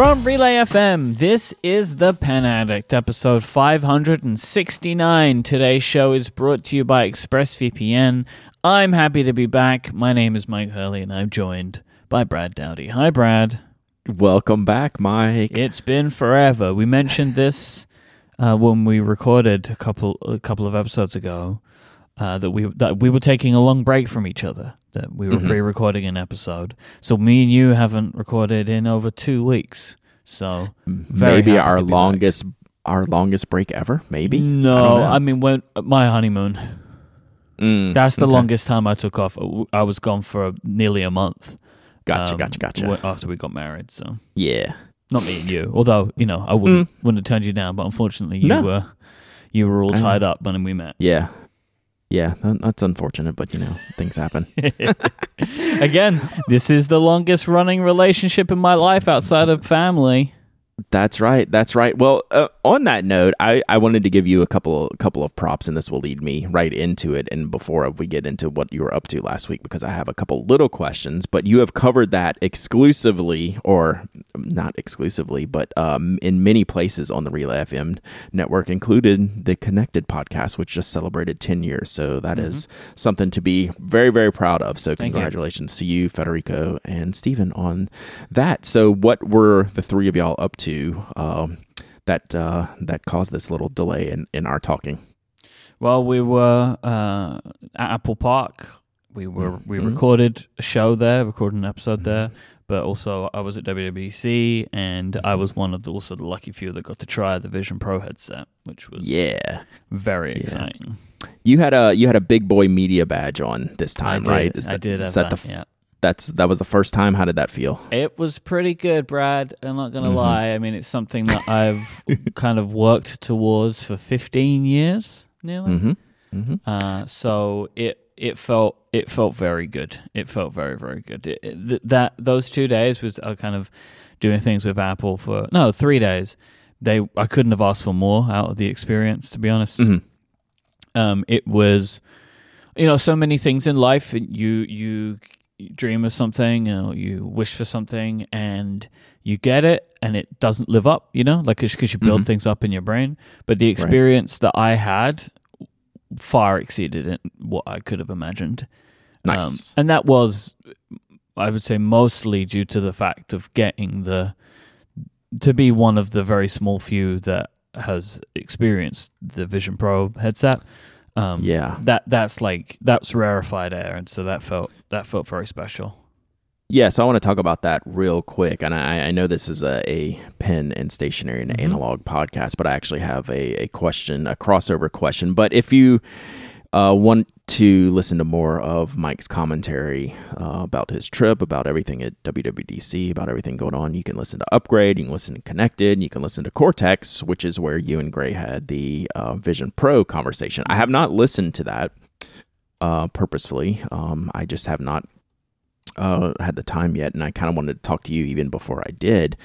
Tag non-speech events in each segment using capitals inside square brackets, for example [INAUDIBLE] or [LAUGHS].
From Relay FM, this is The Pen Addict, episode 569. Today's show is brought to you by ExpressVPN. I'm happy to be back. My name is Myke Hurley, and I'm joined by Brad Dowdy. Hi, Brad. Welcome back, Myke. It's been forever. We mentioned this uh, when we recorded a couple a couple of episodes ago uh, that we that we were taking a long break from each other. That we were Mhm. pre-recording an episode. So me and you haven't recorded in over two weeks. So maybe our be back. longest our longest break ever. Maybe no, don't. I, mean when my honeymoon. Mm, That's the okay. longest time I took off. I was gone for nearly a month. Gotcha, um, gotcha, gotcha. After we got married, so yeah, not me and you. Although you know, I wouldn't wouldn't have turned you down, but unfortunately, you Mm. No. were you were all I tied up when we met. yeah, yeah. That's unfortunate, but you know things happen. [LAUGHS] Again, this is the longest running relationship in my life outside of family. That's right. That's right. Well, uh, on that note, I, I wanted to give you a couple a couple of props, and this will lead me right into it. And before we get into what you were up to last week, because I have a couple little questions, but you have covered that exclusively, or not exclusively, but um, in many places on the Relay FM network, included the Connected podcast, which just celebrated ten years. So that is something to be very very proud of. So Thank you. congratulations to you, Federico and Stephen, on that. So, what were the three of y'all up to um, that uh, that caused this little delay in, in our talking? Well, we were uh, at Apple Park. We were we Mhm. recorded a show there, recorded an episode there. But also, I was at WWDC, and I was one of the, also the lucky few that got to try the Vision Pro headset, which was Yeah, very Yeah. exciting. you had a you had a big boy media badge on this time, I did, right? Is I that- did is that that. the yeah. That's that was the first time. How did that feel? It was pretty good, Brad. I'm not gonna Mhm. lie. I mean, it's something that I've [LAUGHS] kind of worked towards for 15 years, nearly. Mm-hmm. Mm-hmm. Uh, so it it felt it felt very good. It felt very very good. It, it- th- that those two days was uh, kind of doing things with Apple for no three days. They I couldn't have asked for more out of the experience, to be honest. Mm-hmm. Um, it was, you know, so many things in life. You you dream of something, you, you wish for something, and you get it, and it doesn't live up. You know, like because you build Mhm. things up in your brain. But the experience that I had far exceeded what I could have imagined. Um, Nice. and that was, I would say, mostly due to the fact of getting the to be one of the very small few that has experienced the Vision Pro headset. Um, yeah. that that's like that's rarefied air, and so that felt that felt very special. Yeah, so I want to talk about that real quick. And I, I know this is a, a pen and stationery and Mhm. analog podcast, but I actually have a, a question, a crossover question. But if you uh, want to listen to more of Myke's commentary uh, about his trip, about everything at WWDC, about everything going on, you can listen to Upgrade, you can listen to Connected, you can listen to Cortex, which is where you and Grey had the uh, Vision Pro conversation. I have not listened to that uh, purposefully. Um, I just have not uh, had the time yet, and I kind of wanted to talk to you even before I did.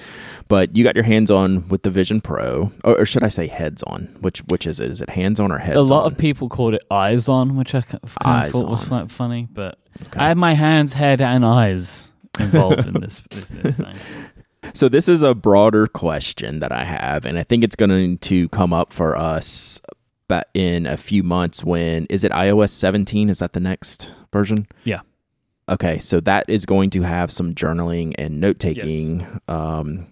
But you got your hands on with the Vision Pro, or, or should I say heads on? Which which is it? Is it hands on or heads a lot on? of people called it eyes on, which I kind of Eyes thought was fu- funny, but Okay. I had my hands, head, and eyes involved in this [LAUGHS] business thing. So this is a broader question that I have, and I think it's going to come up for us in a few months. When is it iOS 17? Is that the next version? Yeah. Okay, so that is going to have some journaling and note taking um,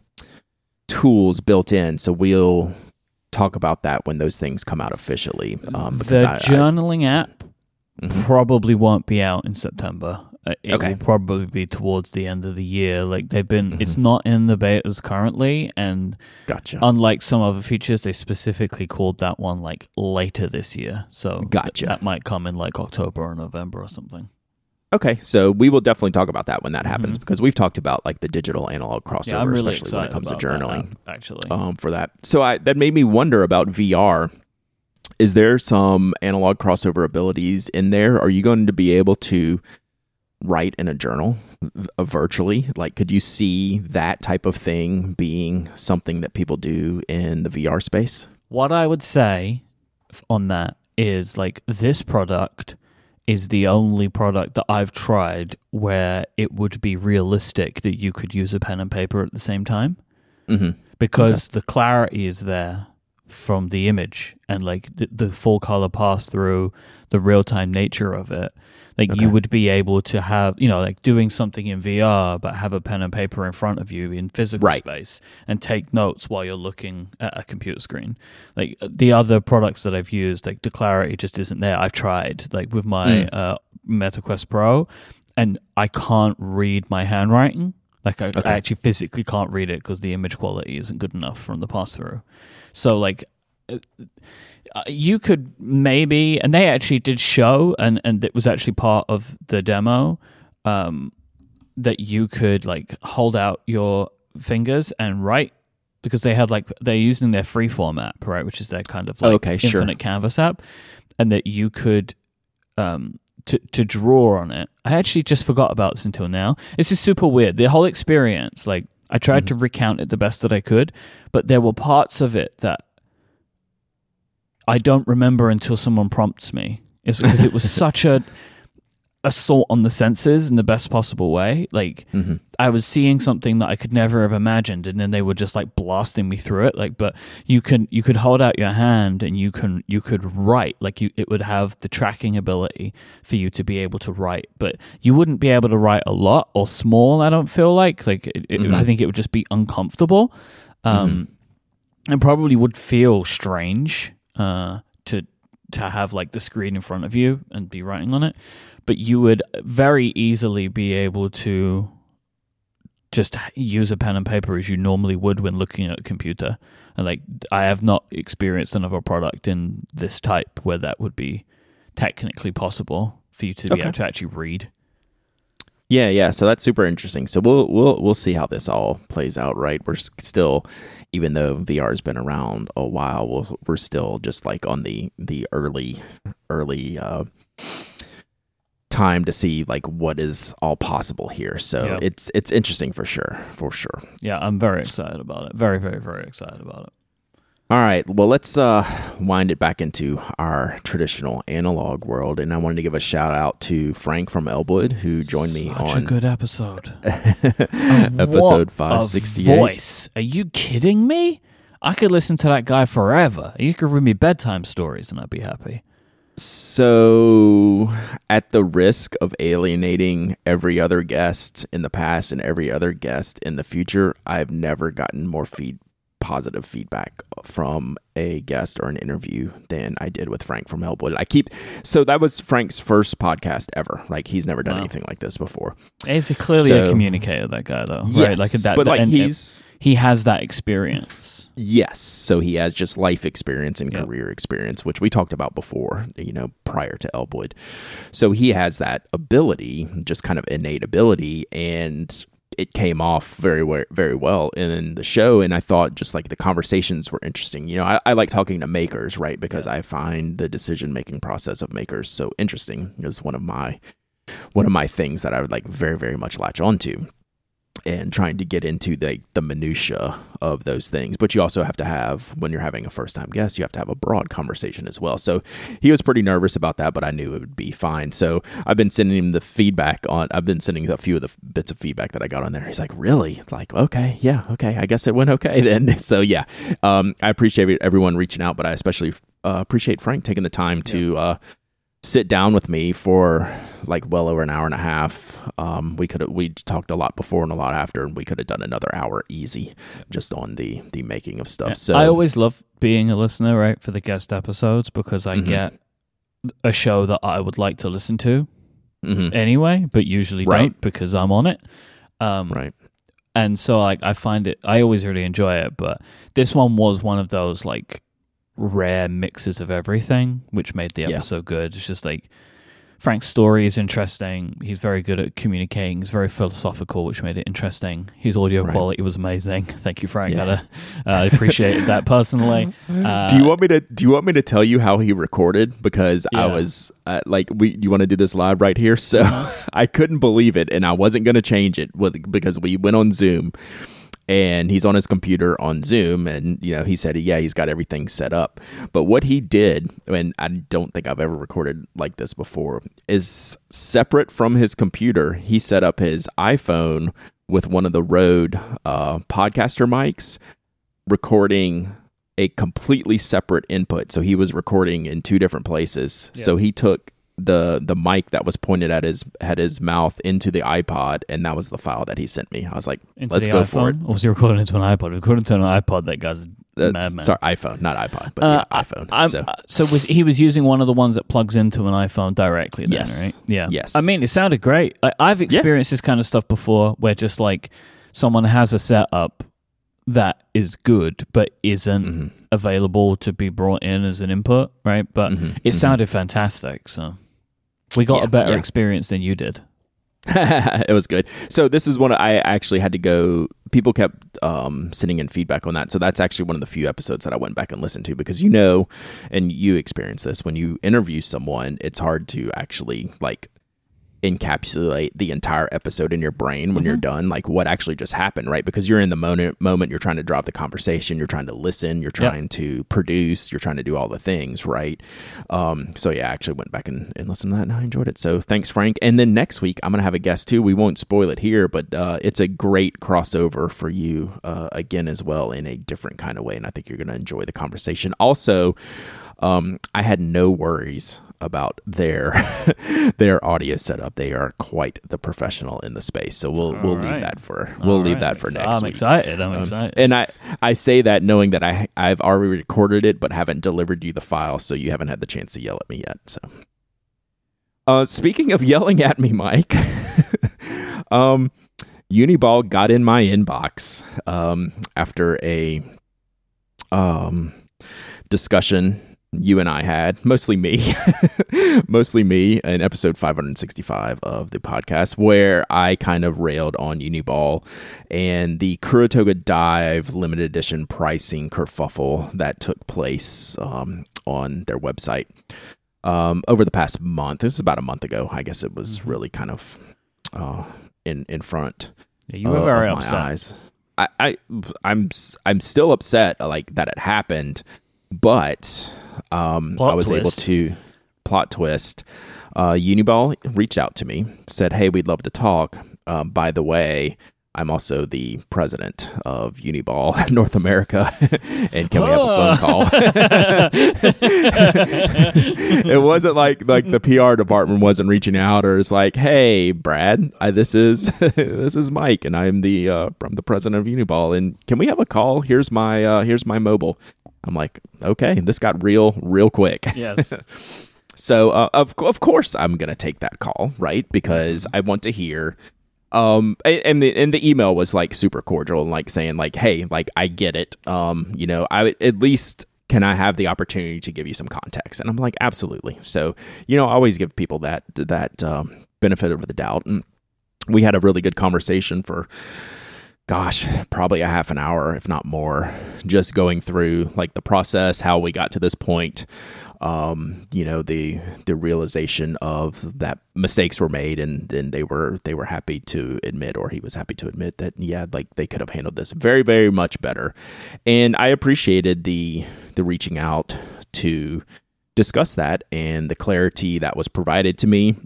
tools built in. So we'll talk about that when those things come out officially. Um, because the I, I- journaling app Mhm. probably won't be out in September. Uh, It Okay. will probably be towards the end of the year. Like they've been, it's Mhm. not in the betas currently, and gotcha. unlike some other features, they specifically called that one like later this year. So th- Gotcha. that might come in like October or November or something. Okay, so we will definitely talk about that when that happens Mhm. because we've talked about like the digital analog crossover, yeah, really especially when it comes to that journaling. actually, um, for that. So I, that made me wonder about VR. Is there some analog crossover abilities in there? Are you going to be able to write in a journal uh, virtually? Like, could you see that type of thing being something that people do in the VR space? What I would say on that is like this product is the only product that I've tried where it would be realistic that you could use a pen and paper at the same time. Mm-hmm. because the clarity is there from the image and like the, the full color pass through the real time nature of it like Okay. you would be able to have you know like doing something in VR but have a pen and paper in front of you in physical Right. space and take notes while you're looking at a computer screen like the other products that I've used like the clarity just isn't there I've tried like with my Mm. uh, MetaQuest Pro and I can't read my handwriting like I, Okay. I actually physically can't read it because the image quality isn't good enough from the pass through. So like uh, you could maybe, and they actually did show, and and it was actually part of the demo, um, that you could like hold out your fingers and write because they had like they're using their freeform app, right, which is their kind of like Okay, sure. infinite canvas app, and that you could um to to draw on it. I actually just forgot about this until now. This is super weird. The whole experience, like I tried mm-hmm. to recount it the best that I could, but there were parts of it that I don't remember until someone prompts me. It's because it was [LAUGHS] such a assault on the senses in the best possible way. Like Mm-hmm. I was seeing something that I could never have imagined, and then they were just like blasting me through it. Like, but you can you could hold out your hand and you can you could write. Like you, it would have the tracking ability for you to be able to write, but you wouldn't be able to write a lot or small. I don't feel like like it, it- Mhm. I think it would just be uncomfortable, um, and probably would feel strange uh, to to have like the screen in front of you and be writing on it. But you would very easily be able to just use a pen and paper as you normally would when looking at a computer. And like, I have not experienced another product in this type where that would be technically possible for you to be able to actually read. Yeah, yeah. So that's super interesting. So we'll we'll we'll see how this all plays out. Right, we're still, even though VR has been around a while, we'll, we're still just like on the the early early uh, time to see like what is all possible here. So Yeah. it's it's interesting for sure, for sure. Yeah, I'm very excited about it. Very, very, very excited about it. All right, well let's uh, wind it back into our traditional analog world, and I wanted to give a shout out to Frank from Elwood who joined me Such on a good episode. [LAUGHS] episode five a. Voice. Are you kidding me? I could listen to that guy forever. You could read me bedtime stories and I'd be happy. So, at the risk of alienating every other guest in the past and every other guest in the future, I've never gotten more feed positive feedback from a guest or an interview than I did with Frank from Elwood. I keep so that was Frank's first podcast ever. Like he's never done Wow. anything like this before. He's clearly a communicator, that guy, though. Yes, right? Like at that, but like and he's he has that experience. Yes. So he has just life experience and Yep. career experience, which we talked about before, you know, prior to Elwood. So he has that ability, just kind of innate ability, and it came off very, very well in the show. And I thought just like the conversations were interesting. You know, I, I like talking to makers, right? Because I find the decision making process of makers so interesting. Is one of my one of my things that I would like very, very much latch onto and trying to get into the the minutia of those things. But you also have to have when you're having a first time guest, you have to have a broad conversation as well. So he was pretty nervous about that, but I knew it would be fine. So I've been sending him the feedback on. I've been sending a few of the bits of feedback that I got on there. He's like, "Really? Like, okay, yeah, okay. I guess it went okay then." [LAUGHS] So yeah, um, I appreciate everyone reaching out, but I especially uh, appreciate Frank taking the time to. Uh, sit down with me for like well over an hour and a half. Um, we could have we talked a lot before and a lot after, and we could have done another hour easy just on the the making of stuff. Yeah. So I always love being a listener, right, for the guest episodes because I Mhm. get a show that I would like to listen to Mhm. anyway, but usually Right. don't because I'm on it. Um, right, and so like I find it I always really enjoy it, but this one was one of those like rare mixes of everything, which made the Yeah. episode good. It's just like Frank's story is interesting. He's very good at communicating. He's very philosophical, which made it interesting. His audio Right. quality was amazing. [LAUGHS] Thank you, Frank. Yeah. I uh, appreciated that personally. [LAUGHS] Uh, do you want me to do you want me to tell you how he recorded because I was uh, like we you want to do this live right here so [LAUGHS] I couldn't believe it and I wasn't going to change it with, because we went on Zoom and he's on his computer on Zoom and you know he said yeah he's got everything set up but what he did and I don't think I've ever recorded like this before is separate from his computer he set up his iPhone with one of the Rode uh, podcaster mics, recording a completely separate input. So he was recording in two different places. Yep. So he took the the mic that was pointed at his at his mouth into the iPod, and that was the file that he sent me. I was like, Into let's go iPhone? for it. Was he recording into an iPod? Recording to an iPod, that guy's That's- madman. Sorry, iPhone, not iPod, but Uh, yeah, iPhone. I'm- so uh, so was he was using one of the ones that plugs into an iPhone directly? Then, Yes. right? Yeah. Yes. I mean, it sounded great. I, I've experienced this kind of stuff before, where just like someone has a setup that is good but isn't mhm. available to be brought in as an input, right? But Mhm, it mhm. sounded fantastic. So we got Yeah, a better yeah. experience than you did. [LAUGHS] it was good. So this is one I actually had to go. People kept um, sending in feedback on that. So that's actually one of the few episodes that I went back and listened to because you know, and you experience this when you interview someone, it's hard to actually like encapsulate the entire episode in your brain when you're done like what actually just happened right? Because you're in the moment moment you're trying to drop the conversation you're trying to listen you're trying to produce you're trying to do all the things right? Um so yeah i actually went back and, and listened to that and i enjoyed it. So thanks frank. And then next week i'm gonna have a guest too. We won't spoil it here but uh it's a great crossover for you uh again as well in a different kind of way and i think you're gonna enjoy the conversation. Also um, I had no worries about their [LAUGHS] their audio setup. They are quite the professional in the space. So we'll we'll leave that for we'll All leave right. that for So next I'm week. excited. I'm Um, excited. And I I say that knowing that I I've already recorded it but haven't delivered you the file, so you haven't had the chance to yell at me yet. So, uh, speaking of [LAUGHS] yelling at me, Myke, [LAUGHS] um, Uniball got in my inbox um after a um discussion you and I had, mostly me, [LAUGHS] mostly me, in episode 565 of the podcast, where I kind of railed on Uniball and the Kuru Toga Dive limited edition pricing kerfuffle that took place um, on their website um, over the past month. This is about a month ago. I guess it was really kind of uh, in in front Yeah, you were very upset. eyes. I, I I'm I'm still upset like that it happened, but um, I was able to plot twist. Uh, Uniball reached out to me, said, "Hey, we'd love to talk. Um, by the way, I'm also the president of Uniball [LAUGHS] North America, [LAUGHS] and can we have a phone call?" [LAUGHS] it wasn't like like the PR department wasn't reaching out or it's like, "Hey, Brad, I, this is this is Mike, and I'm the uh, I'm the president of Uniball, and can we have a call? Here's my uh, here's my mobile." I'm like, "Okay, this got real real quick." [LAUGHS] yes. So uh, of of course I'm gonna take that call, right? Because I want to hear. Um, and the and the email was like super cordial and like saying like, hey, like I get it. Um, you know, I at least can I have the opportunity to give you some context? And I'm like, absolutely. So you know, I always give people that that um, benefit of the doubt. And we had a really good conversation for gosh, probably a half an hour, if not more, just going through like the process, how we got to this point, um, you know, the the realization of that mistakes were made and then they were they were happy to admit or he was happy to admit that yeah, like they could have handled this very, very much better. And I appreciated the the reaching out to discuss that and the clarity that was provided to me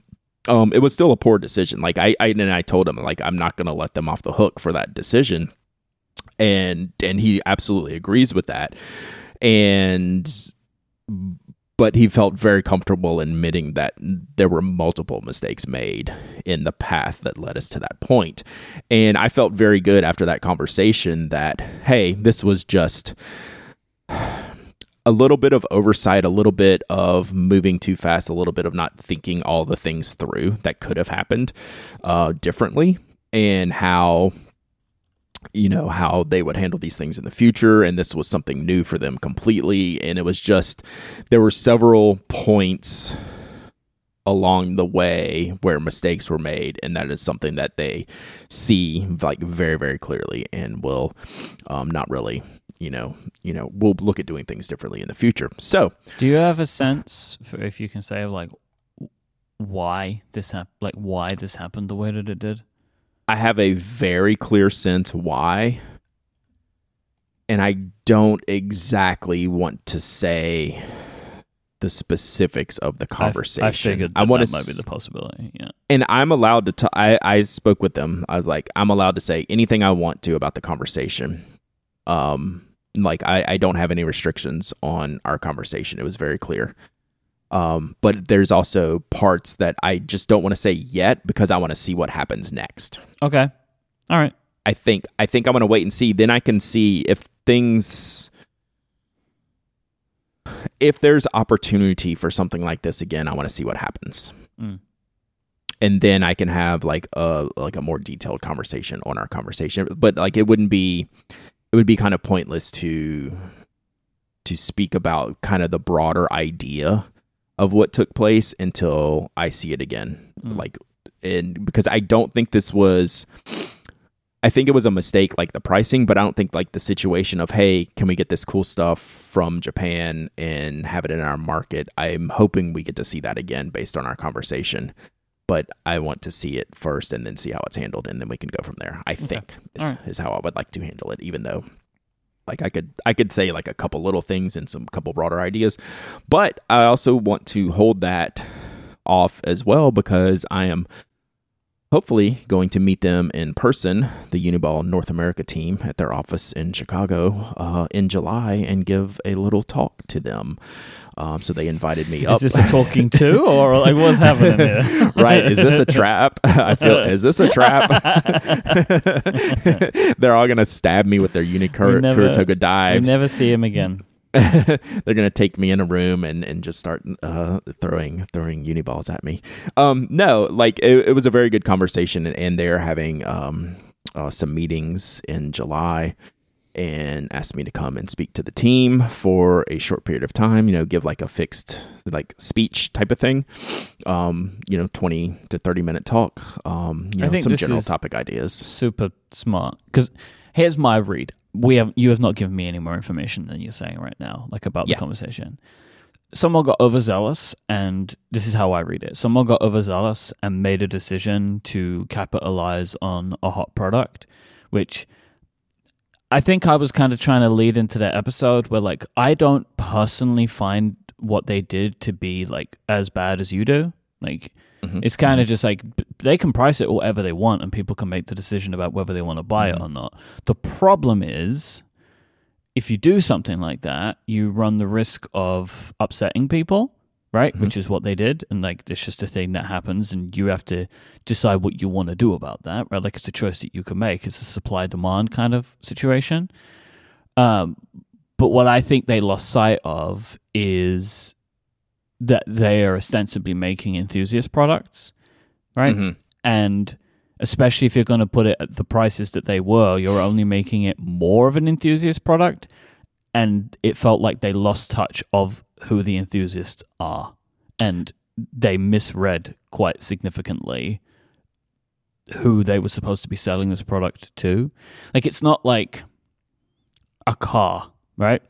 um, it was still a poor decision. Like I, I and I told him like I'm not gonna let them off the hook for that decision, and and he absolutely agrees with that, and but he felt very comfortable admitting that there were multiple mistakes made in the path that led us to that point, and I felt very good after that conversation that hey, this was just a little bit of oversight, a little bit of moving too fast, a little bit of not thinking all the things through that could have happened uh, differently, and how you know how they would handle these things in the future and this was something new for them completely and it was just there were several points along the way where mistakes were made and that is something that they see like very very clearly and will um, not really you know you know we'll look at doing things differently in the future so Do you have a sense, for, if you can say, like why this hap- like why this happened the way that it did? i have a very clear sense why and i don't exactly want to say the specifics of the conversation. I figured that, I want to might be the possibility. Yeah. and I'm allowed to. T- I I spoke with them. I was like, I'm allowed to say anything I want to about the conversation. Um, like I I don't have any restrictions on our conversation. It was very clear. Um, but there's also parts that I just don't want to say yet because I want to see what happens next. Okay. All right. I think I think I'm gonna wait and see. Then I can see if things if there's opportunity for something like this again, I want to see what happens. Mm. And then I can have like a like a more detailed conversation on our conversation. But like it wouldn't be it would be kind of pointless to to speak about kind of the broader idea of what took place until I see it again. Mm. Like and because I don't think this was I think it was a mistake like the pricing, but I don't think like the situation of hey, can we get this cool stuff from Japan and have it in our market? I'm hoping we get to see that again based on our conversation. But I want to see it first and then see how it's handled and then we can go from there. I think is, right. is how I would like to handle it, even though like I could I could say like a couple little things and some couple broader ideas. But I also want to hold that off as well because I am hopefully going to meet them in person, the Uniball North America team at their office in Chicago uh, in July, and give a little talk to them. Um, so they invited me up. Is this a talking to or like what's happening here? [LAUGHS] right? Is this a trap? [LAUGHS] I feel. [LAUGHS] Is this a trap? They're all gonna stab me with their We Unicur never- Kuru Toga We dives. never see him again. They're gonna take me in a room and, and just start uh, throwing throwing uniballs at me. Um, no, like it, it was a very good conversation, and, and they're having um, uh, some meetings in July, and asked me to come and speak to the team for a short period of time. You know, give like a fixed like speech type of thing. Um, you know, twenty to thirty minute talk. Um, you I know, think some this general is- topic ideas. Super smart. Because here's my read. We have you have not given me any more information than you're saying right now, like about Yeah. the conversation. Someone got overzealous, and this is how I read it. Someone got overzealous and made a decision to capitalize on a hot product, which I think I was kind of trying to lead into that episode where, like, I don't personally find what they did to be like as bad as you do. Like, Mhm. it's kind of just like they can price it whatever they want, and people can make the decision about whether they want to buy it or not. The problem is, if you do something like that, you run the risk of upsetting people, right? Mhm. Which is what they did, and like it's just a thing that happens, and you have to decide what you want to do about that, right? Like it's a choice that you can make. It's a supply demand kind of situation. Um, but what I think they lost sight of is that they are ostensibly making enthusiast products, right? Mhm. And especially if you're going to put it at the prices that they were, you're only making it more of an enthusiast product. And it felt like they lost touch of who the enthusiasts are. And they misread quite significantly who they were supposed to be selling this product to. Like, it's not like a car, right?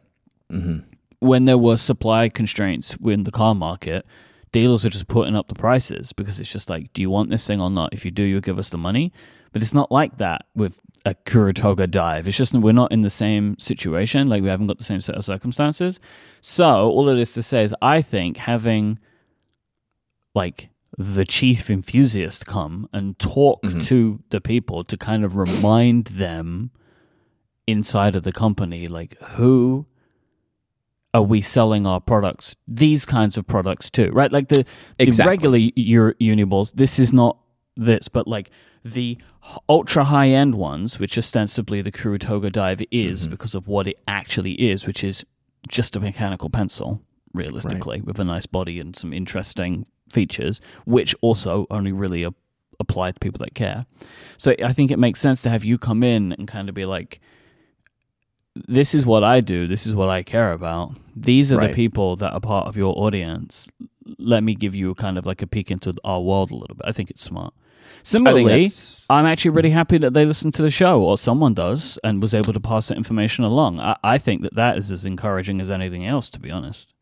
Mhm. when there were supply constraints in the car market, dealers are just putting up the prices because it's just like, do you want this thing or not? If you do, you give us the money. But it's not like that with a Kuru Toga dive. It's just we're not in the same situation. Like we haven't got the same set of circumstances. So all of this to say is, I think having like the chief enthusiast come and talk Mhm. to the people to kind of remind them inside of the company, like who are we selling our products, these kinds of products too, right? Like the, the Exactly. regular Ur- Uniballs, this is not this, but like the ultra high end ones, which ostensibly the Kuru Toga Dive is Mm-hmm. because of what it actually is, which is just a mechanical pencil, realistically, with a nice body and some interesting features, which also only really a- apply to people that care. So I think it makes sense to have you come in and kind of be like, this is what I do. This is what I care about. These are the people that are part of your audience. Let me give you kind of like a peek into our world a little bit. I think it's smart. Similarly, I'm actually really happy that they listened to the show or someone does and was able to pass that information along. I, I think that that is as encouraging as anything else, to be honest.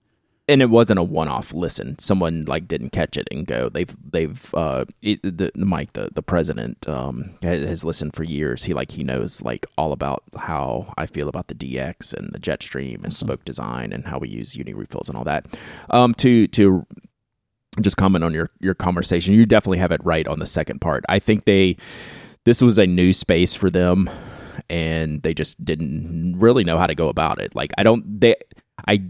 and it wasn't a one-off listen. Someone like didn't catch it and go. They've they've uh it, the Mike the the president um has, has listened for years. He like he knows like all about how I feel about the DX and the Jetstream and spoke design and how we use uni refills and all that. Um to to just comment on your your conversation. You definitely have it right on the second part. I think they this was a new space for them and they just didn't really know how to go about it. Like I don't they I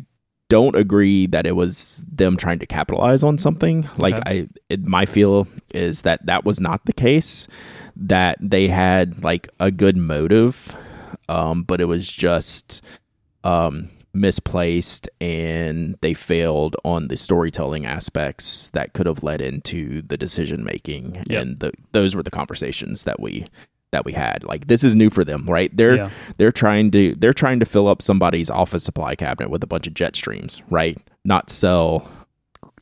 don't agree that it was them trying to capitalize on something. Like okay. I, it, my feel is that that was not the case. That they had like a good motive, um, but it was just um, misplaced, and they failed on the storytelling aspects that could have led into the decision making. Yep. And the, those were the conversations that we that we had. Like this is new for them, right? They're yeah. they're trying to they're trying to fill up somebody's office supply cabinet with a bunch of jet streams, right? Not sell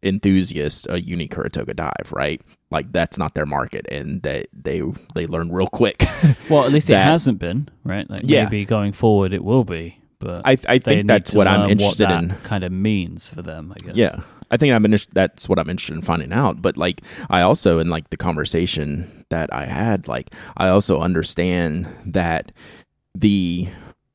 enthusiasts a unique Kuru Toga dive, right? Like that's not their market, and they they they learn real quick. [LAUGHS] well, at least that, it hasn't been, right? Like yeah. maybe going forward it will be, but I I think that's what I'm interested what in. Kind of means for them, I guess. Yeah, I think I'm that's what I'm interested in finding out. But like, I also in like the conversation that I had, like, I also understand that the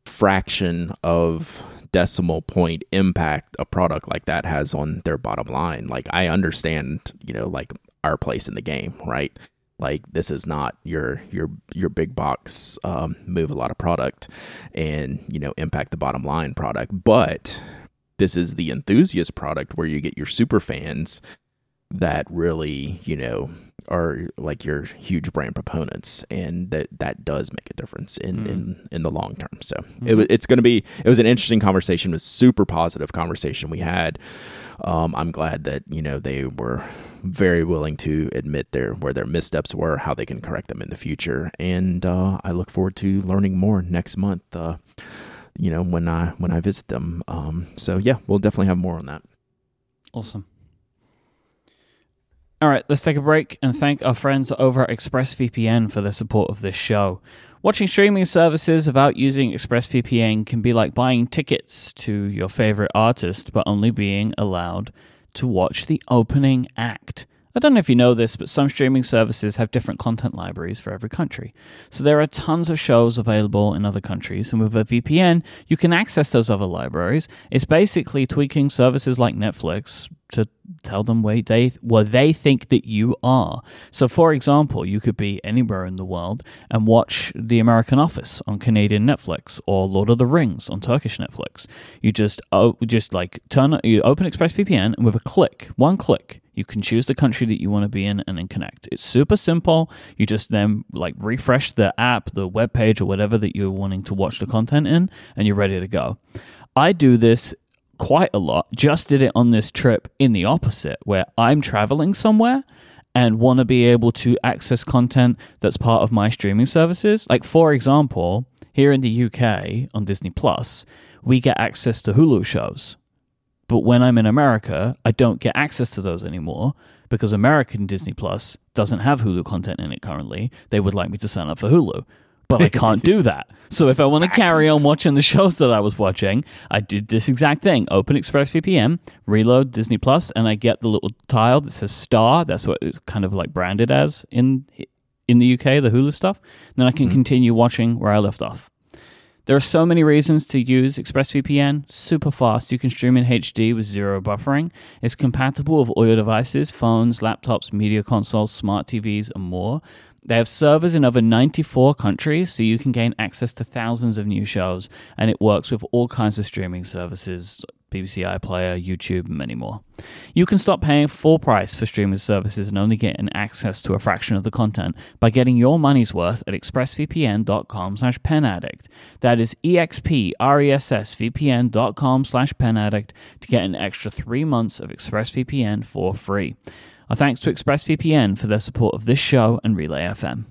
fraction of decimal point impact a product like that has on their bottom line. Like, I understand, you know, like our place in the game, right? Like this is not your your your big box um, move a lot of product and you know impact the bottom line product, but this is the enthusiast product where you get your super fans that really, you know, are like your huge brand proponents, and that that does make a difference in mm. in, in the long term. So mm-hmm. it, it's going to be it was an interesting conversation, it was super positive conversation we had. Um, I'm glad that you know they were very willing to admit their where their missteps were, how they can correct them in the future, and uh, I look forward to learning more next month. Uh, you know when I when I visit them. Um, so yeah, we'll definitely have more on that. Awesome. All right, let's take a break and thank our friends over at ExpressVPN for their support of this show. Watching streaming services without using ExpressVPN can be like buying tickets to your favorite artist, but only being allowed to watch the opening act. I don't know if you know this, but some streaming services have different content libraries for every country. So there are tons of shows available in other countries, and with a VPN, you can access those other libraries. It's basically tweaking services like Netflix to tell them where they where they think that you are. So, for example, you could be anywhere in the world and watch The American Office on Canadian Netflix or Lord of the Rings on Turkish Netflix. You just oh, just like turn you open ExpressVPN and with a click, one click, you can choose the country that you want to be in and then connect. It's super simple. You just then like refresh the app, the web page, or whatever that you're wanting to watch the content in, and you're ready to go. I do this quite a lot. Just did it on this trip in the opposite, where I'm traveling somewhere and want to be able to access content that's part of my streaming services. Like, for example, here in the UK on Disney Plus, we get access to Hulu shows. But when I'm in America, I don't get access to those anymore because American Disney Plus doesn't have Hulu content in it currently. They would like me to sign up for Hulu, but I can't do [LAUGHS] that. So if I want to carry on watching the [LAUGHS] shows that I was watching, I did this exact thing: open ExpressVPN, reload Disney Plus, and I get the little tile that says Star. That's what it's kind of like branded as in in the UK, the Hulu stuff. And then I can mm-hmm. continue watching where I left off. There are so many reasons to use ExpressVPN. Super fast. You can stream in HD with zero buffering. It's compatible with all your devices, phones, laptops, media consoles, smart TVs, and more. They have servers in over 94 countries, so you can gain access to thousands of new shows, and it works with all kinds of streaming services BBC iPlayer, YouTube, and many more. You can stop paying full price for streaming services and only get an access to a fraction of the content by getting your money's worth at expressvpn.com slash penaddict. That is expressvpn.com slash penaddict to get an extra three months of ExpressVPN for free. Our thanks to ExpressVPN for their support of this show and Relay FM.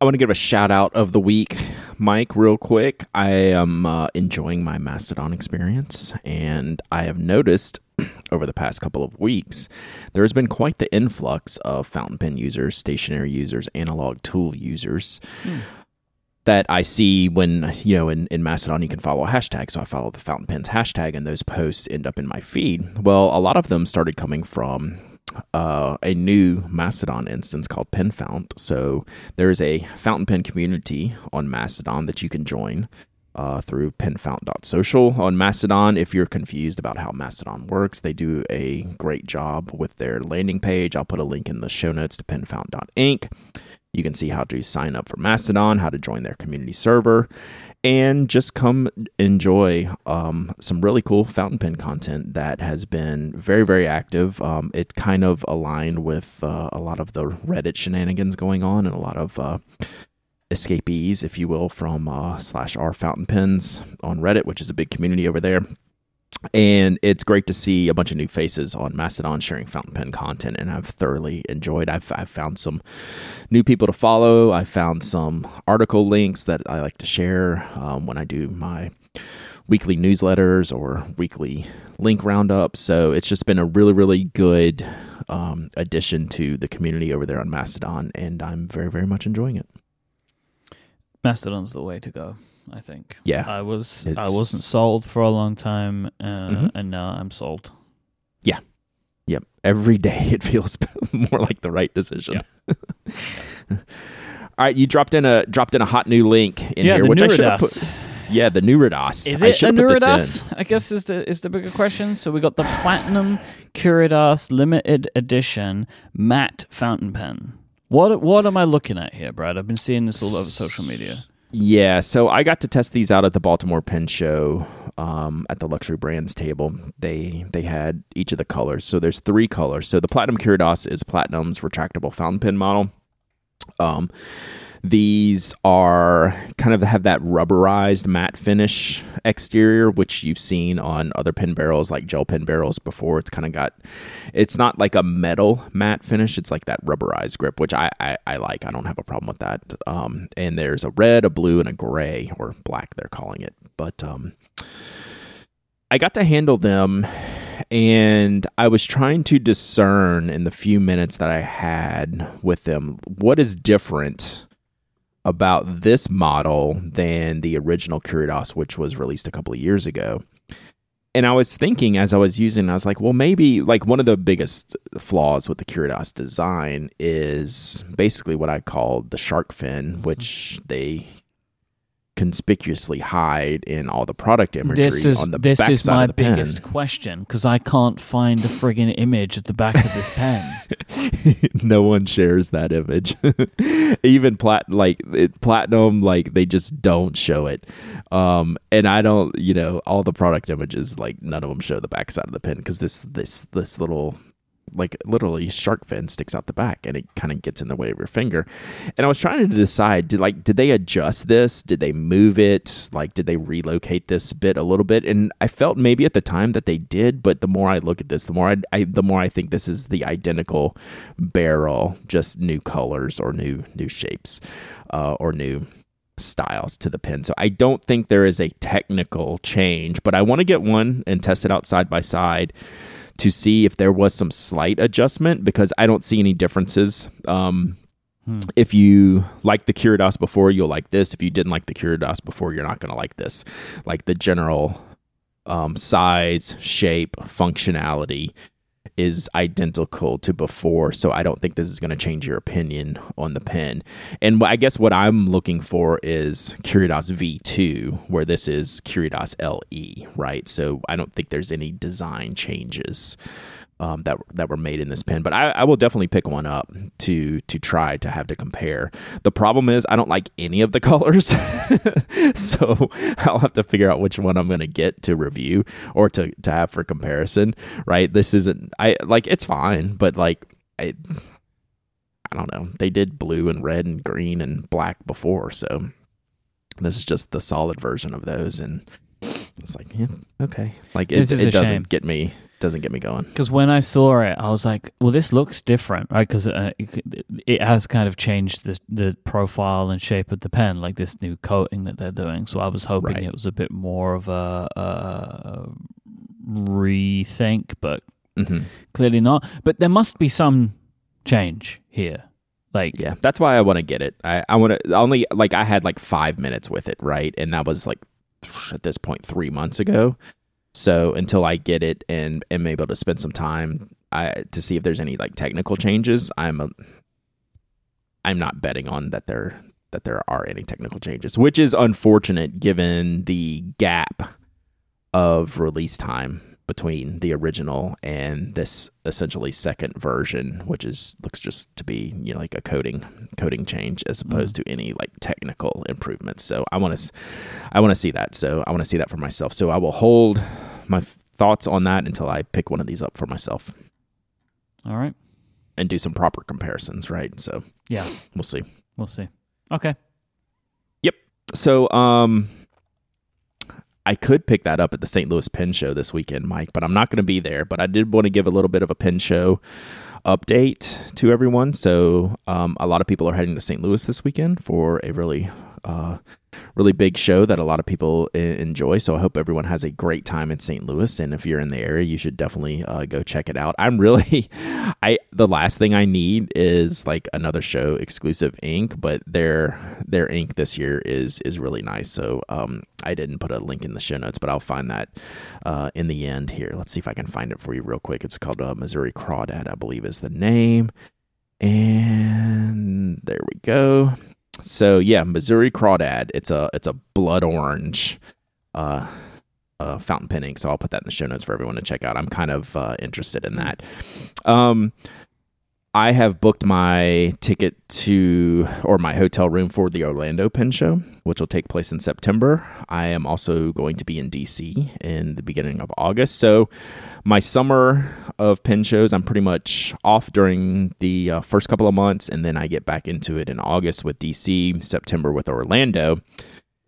I want to give a shout out of the week, Myke, real quick. I am uh, enjoying my Mastodon experience, and I have noticed [CLEARS THROAT] over the past couple of weeks there has been quite the influx of fountain pen users, stationery users, analog tool users. Mm that I see when, you know, in, in Mastodon, you can follow a hashtag. So I follow the Fountain Pens hashtag, and those posts end up in my feed. Well, a lot of them started coming from uh, a new Mastodon instance called PenFount. So there is a fountain pen community on Mastodon that you can join uh, through penfount.social on Mastodon. If you're confused about how Mastodon works, they do a great job with their landing page. I'll put a link in the show notes to penfount.inc. You can see how to sign up for Mastodon, how to join their community server, and just come enjoy um, some really cool fountain pen content that has been very, very active. Um, it kind of aligned with uh, a lot of the Reddit shenanigans going on and a lot of uh, escapees, if you will, from uh, slash r fountain pens on Reddit, which is a big community over there. And it's great to see a bunch of new faces on Mastodon sharing fountain pen content, and I've thoroughly enjoyed. I've, I've found some new people to follow. I found some article links that I like to share um, when I do my weekly newsletters or weekly link roundup. So it's just been a really, really good um, addition to the community over there on Mastodon, and I'm very, very much enjoying it. Mastodon's the way to go. I think. Yeah, I was I wasn't sold for a long time, uh, mm-hmm. and now I'm sold. Yeah, yep. Every day it [LAUGHS] feels more like the right decision. Yeah. [LAUGHS] All right, you dropped in a dropped in a hot new link in yeah, here, which I should have put. Yeah, the Nuridas. Is it a Nuridas? I guess is the is the bigger question. So we got the Platinum Curidas Limited Edition matte fountain pen. What what am I looking at here, Brad? I've been seeing this all over social media. Yeah, so I got to test these out at the Baltimore Pen Show um, at the luxury brands table. They they had each of the colors. So there's three colors. So the Platinum Curidas is Platinum's retractable fountain pen model. Um, these are kind of have that rubberized matte finish exterior, which you've seen on other pen barrels like gel pen barrels before. It's kind of got, it's not like a metal matte finish. It's like that rubberized grip, which I, I, I like. I don't have a problem with that. Um, and there's a red, a blue, and a gray or black, they're calling it. But um, I got to handle them and I was trying to discern in the few minutes that I had with them what is different about this model than the original Curidas, which was released a couple of years ago. And I was thinking as I was using, I was like, well, maybe like one of the biggest flaws with the Curidas design is basically what I call the shark fin, which mm-hmm. they conspicuously hide in all the product imagery this is, on the this back is side my of the pen. This is my biggest question because I can't find a friggin' image at the back of this pen. [LAUGHS] no one shares that image. [LAUGHS] Even plat like it, platinum, like they just don't show it. Um, and I don't, you know, all the product images, like none of them show the back side of the pen because this this this little like literally shark fin sticks out the back and it kind of gets in the way of your finger. And i was trying to decide did like did they adjust this? Did they move it? Like did they relocate this bit a little bit? And i felt maybe at the time that they did but the more i look at this the more i, I the more i think this is the identical barrel just new colors or new new shapes uh, or new styles to the pen. So I don't think there is a technical change, but I want to get one and test it out side by side to see if there was some slight adjustment because I don't see any differences. Um, hmm. If you like the Curidas before, you'll like this. If you didn't like the Curidas before, you're not going to like this. Like the general um, size, shape, functionality is identical to before. So I don't think this is going to change your opinion on the pen. And I guess what I'm looking for is Curidas V2, where this is Curidas LE, right? So I don't think there's any design changes um, that that were made in this pen. But I, I, will definitely pick one up to to try to have to compare. The problem is I don't like any of the [LAUGHS] colors, so I'll have to figure out which one I'm going to get to review or to to have for comparison. Right? This isn't I like it's fine, but like I. I don't know. They did blue and red and green and black before, so this is just the solid version of those and it's like yeah, okay like it, it doesn't shame. get me doesn't get me going. Because when I saw it, I was like, "Well, this looks different, right?" Because uh, it has kind of changed the the profile and shape of the pen, like this new coating that they're doing. So I was hoping right. it was a bit more of a, a rethink, but mm-hmm. clearly not. But there must be some change here. Like, Yeah, that's why I want to get it. I, I want to only like I had like five minutes with it, right? And that was like at this point three months ago. So until I get it and am able to spend some time I, to see if there's any like technical changes, I'm a, I'm not betting on that there that there are any technical changes, which is unfortunate given the gap of release time between the original and this essentially second version, which is looks just to be you know like a coding coding change as opposed to any like technical improvements. So I want to I want to see that. So I want to see that for myself. So I will hold my thoughts on that until I pick one of these up for myself all right. and do some proper comparisons. Right. So Yeah, we'll see. we'll see. Okay. Yep. So, um, I could pick that up at the St. Louis Pen Show this weekend, Myke, but I'm not going to be there. But I did want to give a little bit of a pin show update to everyone. So, um, a lot of people are heading to St. Louis this weekend for a really, uh, really big show that a lot of people I- enjoy. So, I hope everyone has a great time in St. Louis. And if you're in the area, you should definitely uh, go check it out. I'm really, [LAUGHS] I the last thing I need is like another show exclusive ink, but their their ink this year is is really nice. So um, I didn't put a link in the show notes, but I'll find that uh, in the end here. Let's see if I can find it for you real quick. It's called uh, Missourah Crawdad, I believe is the name, and there we go. So yeah, Missourah Crawdad. It's a it's a blood orange. Uh, uh, fountain pen ink. So I'll put that in the show notes for everyone to check out. I'm kind of uh, interested in that. Um, I have booked my ticket to or my hotel room for the Orlando Pen Show, which will take place in September. I am also going to be in DC in the beginning of August. So my summer of pen shows, I'm pretty much off during the uh, first couple of months, and then I get back into it in August with DC, September with Orlando.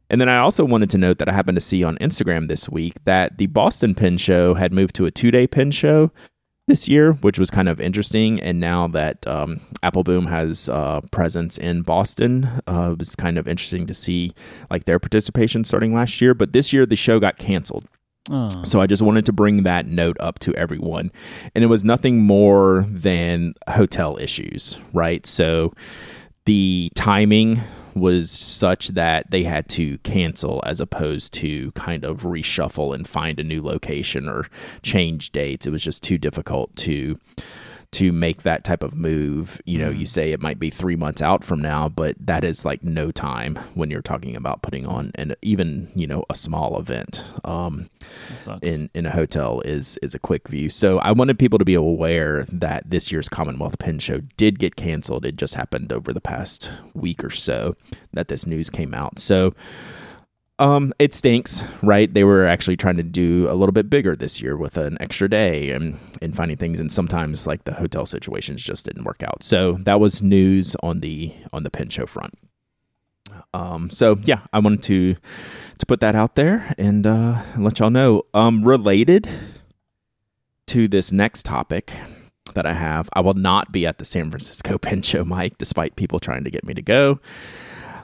And then I also wanted to note that I happened to see on Instagram this week that the Boston Pen Show had moved to a two day pen show this year, which was kind of interesting. And now that um, Appelboom has uh, presence in Boston, uh, it was kind of interesting to see like their participation starting last year. But this year, the show got canceled. So I just wanted to bring that note up to everyone. And it was nothing more than hotel issues, right? So the timing was such that they had to cancel as opposed to kind of reshuffle and find a new location or change dates. It was just too difficult to to make that type of move. You know, you say it might be three months out from now, but that is like no time when you're talking about putting on and even, you know, a small event. Um, in in a hotel is is a quick view. So I wanted people to be aware that this year's Commonwealth Pen Show did get canceled. It just happened over the past week or so that this news came out. So um it stinks, right? They were actually trying to do a little bit bigger this year with an extra day and and finding things and sometimes like the hotel situations just didn't work out. So that was news on the on the pen show front. Um so yeah, I wanted to to put that out there and uh, let y'all know. Um, related to this next topic that I have, I will not be at the San Francisco [LAUGHS] Pen Show, Myke, despite people trying to get me to go.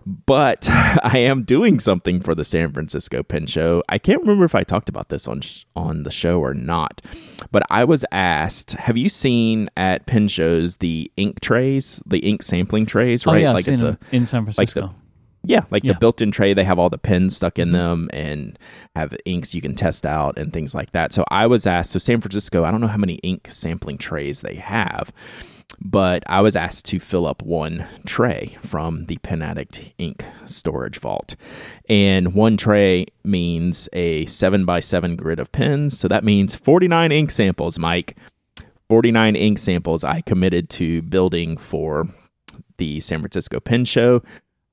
But [LAUGHS] I am doing something for the San Francisco Pen Show. I can't remember if I talked about this on sh- on the show or not. But I was asked, "Have you seen at pen shows the ink trays, the ink sampling trays? Right, oh Right, yeah, like it's a in San like the- Francisco. yeah, like Yeah. the built-in tray, they have all the pens stuck in them and have inks you can test out and things like that. So I was asked, so San Francisco, I don't know how many ink sampling trays they have, but I was asked to fill up one tray from the Pen Addict ink storage vault. And one tray means a 7 by 7 grid of pens, so that means 49 ink samples, Myke. 49 ink samples I committed to building for the San Francisco Pen Show.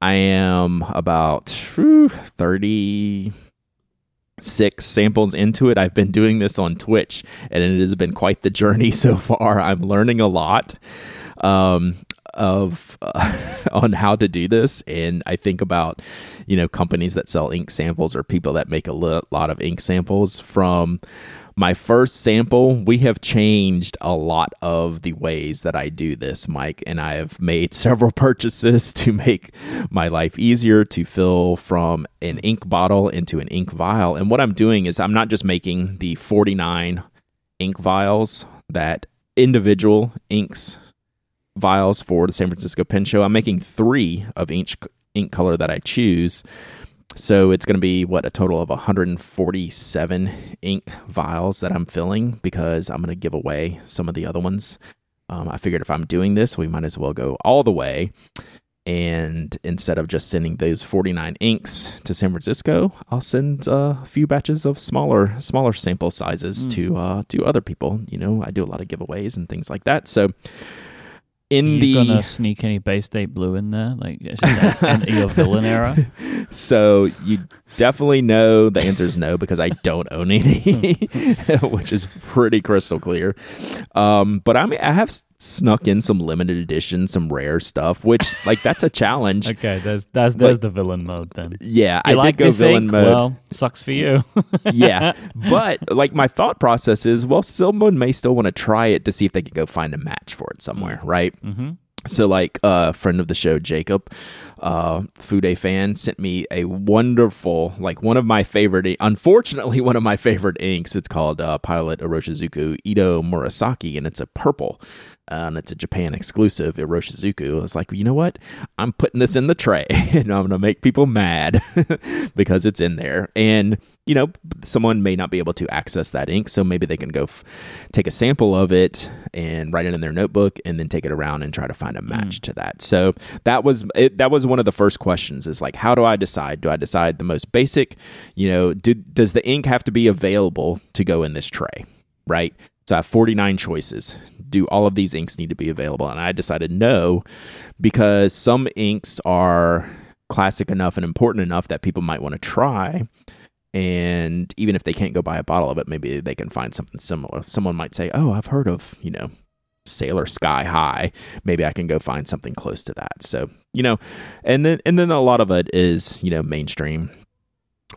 I am about whew, 36 samples into it. I've been doing this on Twitch, and it has been quite the journey [LAUGHS] so far. I'm learning a lot um, of uh, [LAUGHS] on how to do this, and I think about you know companies that sell ink samples or people that make a lot of ink samples from my first sample, we have changed a lot of the ways that I do this, Myke, and I have made [LAUGHS] several purchases to make my life easier to fill from an ink bottle into an ink vial. And what I'm doing is I'm not just making the 49 ink vials that individual inks vials for the San Francisco Pen Show. I'm making three of each ink color that I choose. So it's going to be what a total of 147 ink vials that I'm filling because I'm going to give away some of the other ones. Um, I figured if I'm doing this, we might as well go all the way. And instead of just sending those 49 inks to San Francisco, I'll send uh, a few batches of smaller smaller sample sizes mm. to uh, to other people. You know, I do a lot of giveaways and things like that. So in you the gonna sneak any Bay State Blue in there, like your villain era? [LAUGHS] So you definitely no. the answer is no because I don't own any, [LAUGHS] which is pretty crystal clear. Um, but I mean, I have snuck in some limited edition, some rare stuff, which like that's a challenge. [LAUGHS] okay, there's that's there's the villain mode then. Yeah, you I like did go villain ink? mode. Well, sucks for you. [LAUGHS] yeah, but like my thought process is, well, someone may still want to try it to see if they can go find a match for it somewhere, right? Mm-hmm. So, like a uh, friend of the show, Jacob, uh, Fude fan, sent me a wonderful, like one of my favorite, unfortunately, [LAUGHS] one of my favorite inks. It's called uh, Pilot Iroshizuku Ito Murasaki, and it's a purple uh, and it's a Japan exclusive Iroshizuku. It's like, you know what? I'm putting this in the tray [LAUGHS] and I'm going to make people mad [LAUGHS] because it's in there. And, you know, someone may not be able to access that ink. So maybe they can go f- take a sample of it and write it in their notebook and then take it around and try to find a match mm. to that. So that was, it, that was one of the first questions is like, how do I decide? Do I decide the most basic, you know, do, does the ink have to be available to go in this tray? Right. So I have 49 choices. Do all of these inks need to be available? And I decided no, because some inks are classic enough and important enough that people might want to try. And even if they can't go buy a bottle of it, maybe they can find something similar. Someone might say, Oh, I've heard of, you know, Sailor Sky High. Maybe I can go find something close to that. So, you know, and then and then a lot of it is, you know, mainstream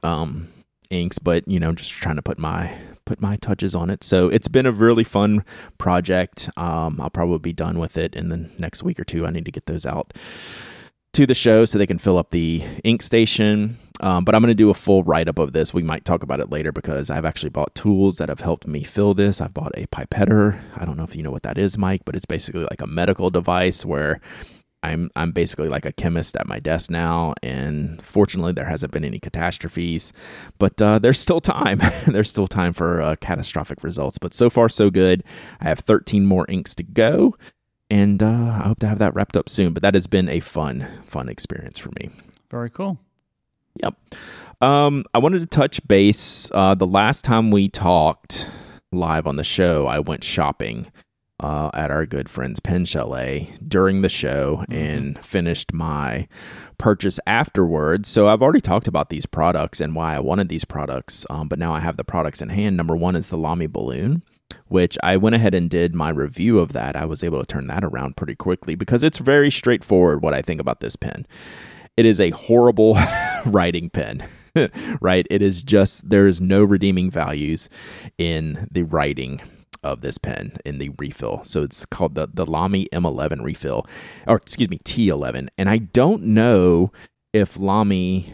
um inks, but you know, just trying to put my put my touches on it. So it's been a really fun project. Um, I'll probably be done with it in the next week or two. I need to get those out to the show so they can fill up the ink station. Um, but I'm going to do a full write up of this. We might talk about it later because I've actually bought tools that have helped me fill this. I've bought a pipetter. I don't know if you know what that is, Myke, but it's basically like a medical device where I'm I'm basically like a chemist at my desk now, and fortunately there hasn't been any catastrophes, but uh, there's still time. [LAUGHS] there's still time for uh, catastrophic results, but so far so good. I have 13 more inks to go, and uh, I hope to have that wrapped up soon. But that has been a fun fun experience for me. Very cool. Yep. Um, I wanted to touch base. Uh, the last time we talked live on the show, I went shopping uh, at our good friend's Pen Chalet during the show mm-hmm. and finished my purchase afterwards. So I've already talked about these products and why I wanted these products, um, but now I have the products in hand. Number one is the Lamy balloon. Which I went ahead and did my review of that. I was able to turn that around pretty quickly because it's very straightforward what I think about this pen. It is a horrible [LAUGHS] writing pen. [LAUGHS] right? It is just there is no redeeming values in the writing of this pen in the refill. So it's called the the Lamy M11 refill, or excuse me, T11. And I don't know if Lamy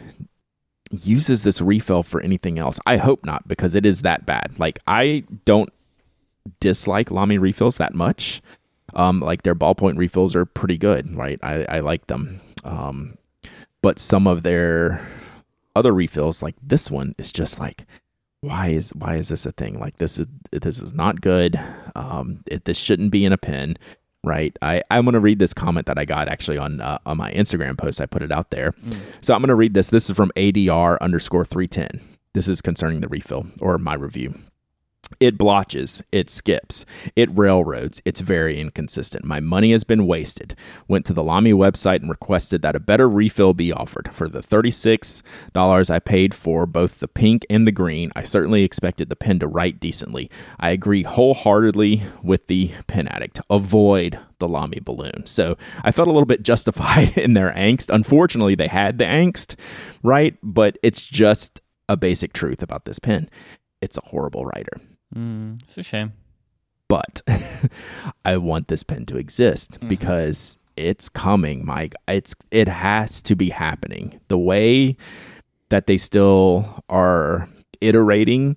uses this refill for anything else. I hope not because it is that bad. Like I don't dislike Lamy refills that much. Um, like their ballpoint refills are pretty good, right? I, I like them. Um, but some of their other refills, like this one, is just like why is why is this a thing? Like this is this is not good. Um, it, this shouldn't be in a pen, right? I I'm gonna read this comment that I got actually on uh, on my Instagram post. I put it out there, mm. so I'm gonna read this. This is from ADR underscore three ten. This is concerning the refill or my review. It blotches, it skips, it railroads, it's very inconsistent. My money has been wasted. Went to the Lamy website and requested that a better refill be offered. For the $36 I paid for both the pink and the green, I certainly expected the pen to write decently. I agree wholeheartedly with the pen addict. Avoid the Lamy balloon. So I felt a little bit justified [LAUGHS] in their angst. Unfortunately, they had the angst, right? But it's just a basic truth about this pen. It's a horrible writer. Mm, it's a shame. But [LAUGHS] I want this pen to exist mm-hmm. because it's coming, Myke. It's it has to be happening. The way that they still are iterating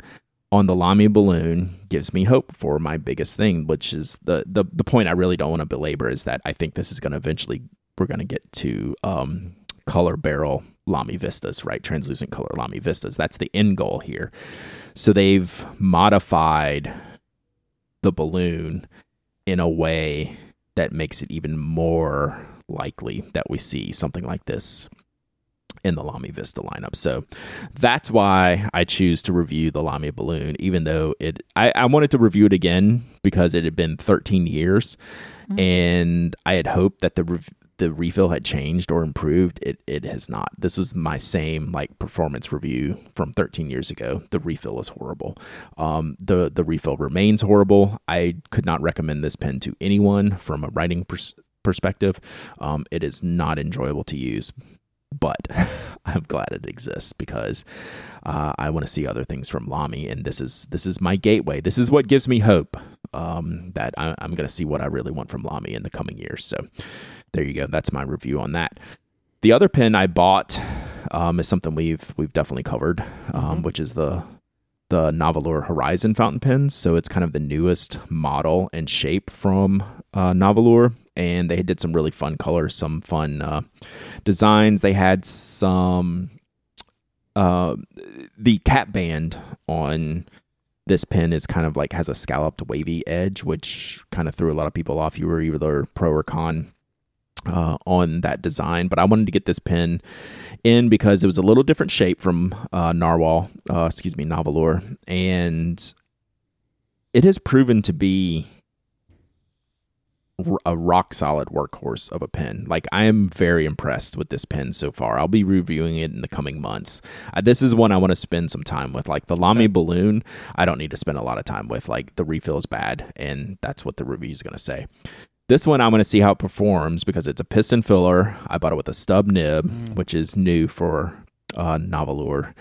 on the Lamy balloon gives me hope for my biggest thing, which is the the, the point I really don't want to belabor is that I think this is going to eventually we're going to get to um, color barrel Lamy Vistas, right? Translucent color Lamy Vistas. That's the end goal here. So they've modified the balloon in a way that makes it even more likely that we see something like this in the Lamy Vista lineup. So that's why I choose to review the Lamy balloon, even though it I, I wanted to review it again because it had been 13 years mm-hmm. and I had hoped that the rev- the refill had changed or improved. It it has not. This was my same like performance review from 13 years ago. The refill is horrible. Um, the the refill remains horrible. I could not recommend this pen to anyone from a writing pers- perspective. Um, it is not enjoyable to use, but [LAUGHS] I'm glad it exists because uh, I want to see other things from Lamy, and this is this is my gateway. This is what gives me hope um, that I, am going to see what I really want from Lamy in the coming years. So there you go. That's my review on that. The other pen I bought um, is something we've we've definitely covered, um, mm-hmm. which is the the Nahvalur Horizon fountain pens. So it's kind of the newest model and shape from uh, Nahvalur, and they did some really fun colors, some fun uh, designs. They had some uh, the cap band on this pen is kind of like has a scalloped wavy edge, which kind of threw a lot of people off. You were either pro or con uh, on that design, but I wanted to get this pen in because it was a little different shape from uh, Narwhal, uh, excuse me, Nahvalur, and it has proven to be a rock solid workhorse of a pen. Like I am very impressed with this pen so far. I'll be reviewing it in the coming months. Uh, this is one I want to spend some time with. Like the Lamy okay. balloon, I don't need to spend a lot of time with. Like the refill is bad, and that's what the review is going to say. This one I'm going to see how it performs because it's a piston filler. I bought it with a stub nib, mm. which is new for uh, Nahvalur.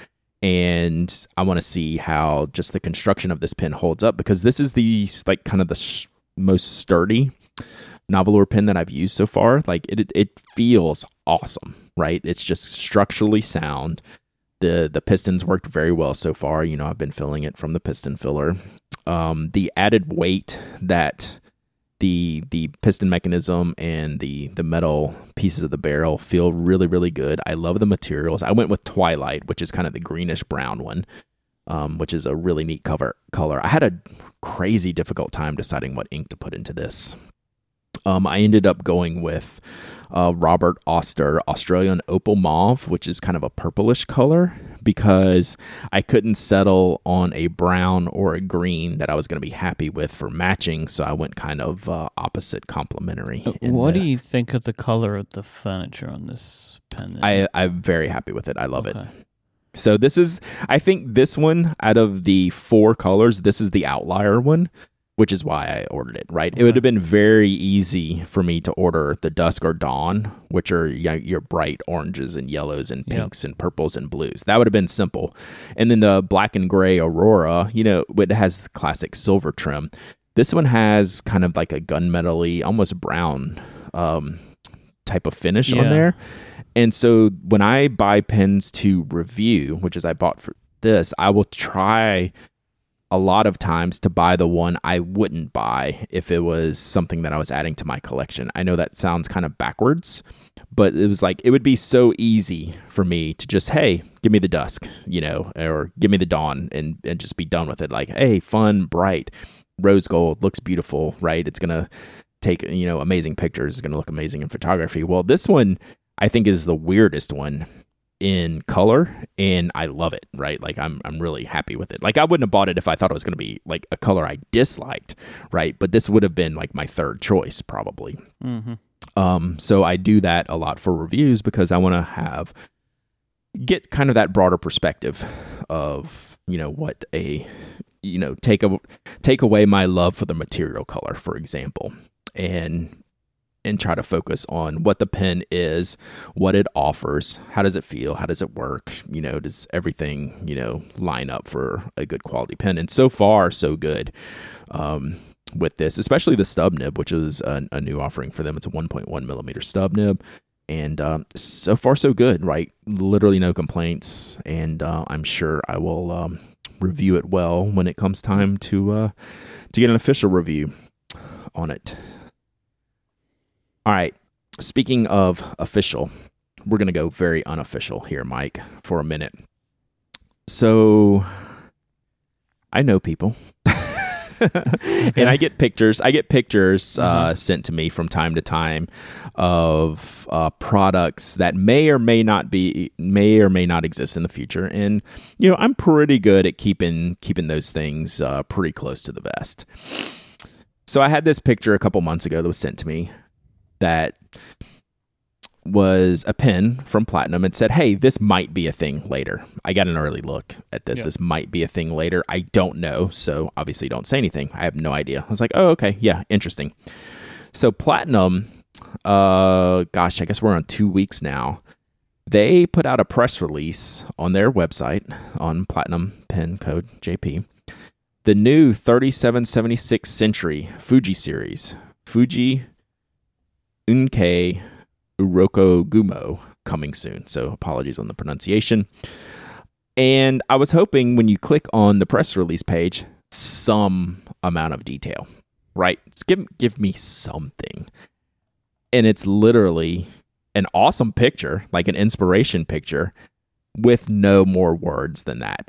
And I want to see how just the construction of this pin holds up because this is the like kind of the sh- most sturdy Nahvalur pin that I've used so far. Like it, it feels awesome, right? It's just structurally sound. The the pistons worked very well so far. You know, I've been filling it from the piston filler. Um, the added weight that the the piston mechanism and the the metal pieces of the barrel feel really really good. I love the materials. I went with Twilight, which is kind of the greenish brown one, um, which is a really neat cover color. I had a crazy difficult time deciding what ink to put into this. Um, I ended up going with uh, Robert Oster Australian Opal Mauve, which is kind of a purplish color because I couldn't settle on a brown or a green that I was going to be happy with for matching. So I went kind of uh, opposite complementary. Uh, what the, do you think of the color of the furniture on this pen? I, I'm very happy with it. I love okay. it. So this is, I think this one out of the four colors, this is the outlier one which is why I ordered it, right? Okay. It would have been very easy for me to order the dusk or dawn, which are your bright oranges and yellows and pinks yep. and purples and blues. That would have been simple. And then the black and gray aurora, you know, it has classic silver trim. This one has kind of like a gunmetally, almost brown um, type of finish yeah. on there. And so when I buy pens to review, which is I bought for this, I will try a lot of times to buy the one I wouldn't buy if it was something that I was adding to my collection. I know that sounds kind of backwards, but it was like it would be so easy for me to just, hey, give me the dusk, you know, or give me the dawn and, and just be done with it. Like, hey, fun, bright, rose gold, looks beautiful, right? It's gonna take, you know, amazing pictures, it's gonna look amazing in photography. Well, this one I think is the weirdest one in color and I love it, right? Like I'm I'm really happy with it. Like I wouldn't have bought it if I thought it was going to be like a color I disliked, right? But this would have been like my third choice probably. Mm-hmm. Um so I do that a lot for reviews because I want to have get kind of that broader perspective of, you know, what a you know, take a take away my love for the material color, for example. And and try to focus on what the pen is, what it offers, how does it feel, how does it work, you know, does everything, you know, line up for a good quality pen. And so far, so good. Um, with this, especially the stub nib, which is a, a, new offering for them. It's a 1.1 millimeter stub nib, and um, so far so good. Right, literally no complaints, and uh, I'm sure I will um, review it well when it comes time to uh, to get an official review on it. All right. Speaking of official, we're going to go very unofficial here, Myke, for a minute. So I know people. [LAUGHS] and I get pictures. I get pictures uh, Mhm. sent to me from time to time of uh, products that may or may not be may or may not exist in the future. And you know, I'm pretty good at keeping keeping those things uh, pretty close to the vest. So I had this picture a couple months ago that was sent to me that was a pen from Platinum and said, "Hey, this might be a thing later." I got an early look at this. Yeah. This might be a thing later. I don't know, so obviously don't say anything. I have no idea. I was like, "Oh, okay, yeah, interesting." So Platinum, uh, gosh, I guess we're on two weeks now. They put out a press release on their website on Platinum Pen Code JP. The new 3776 Century Fuji series, Fuji Unkei Uroko Gumo coming soon. So apologies on the pronunciation. And I was hoping when you click on the press release page, some amount of detail, right? Give give me something. And it's literally an awesome picture, like an inspiration picture, with no more words than that.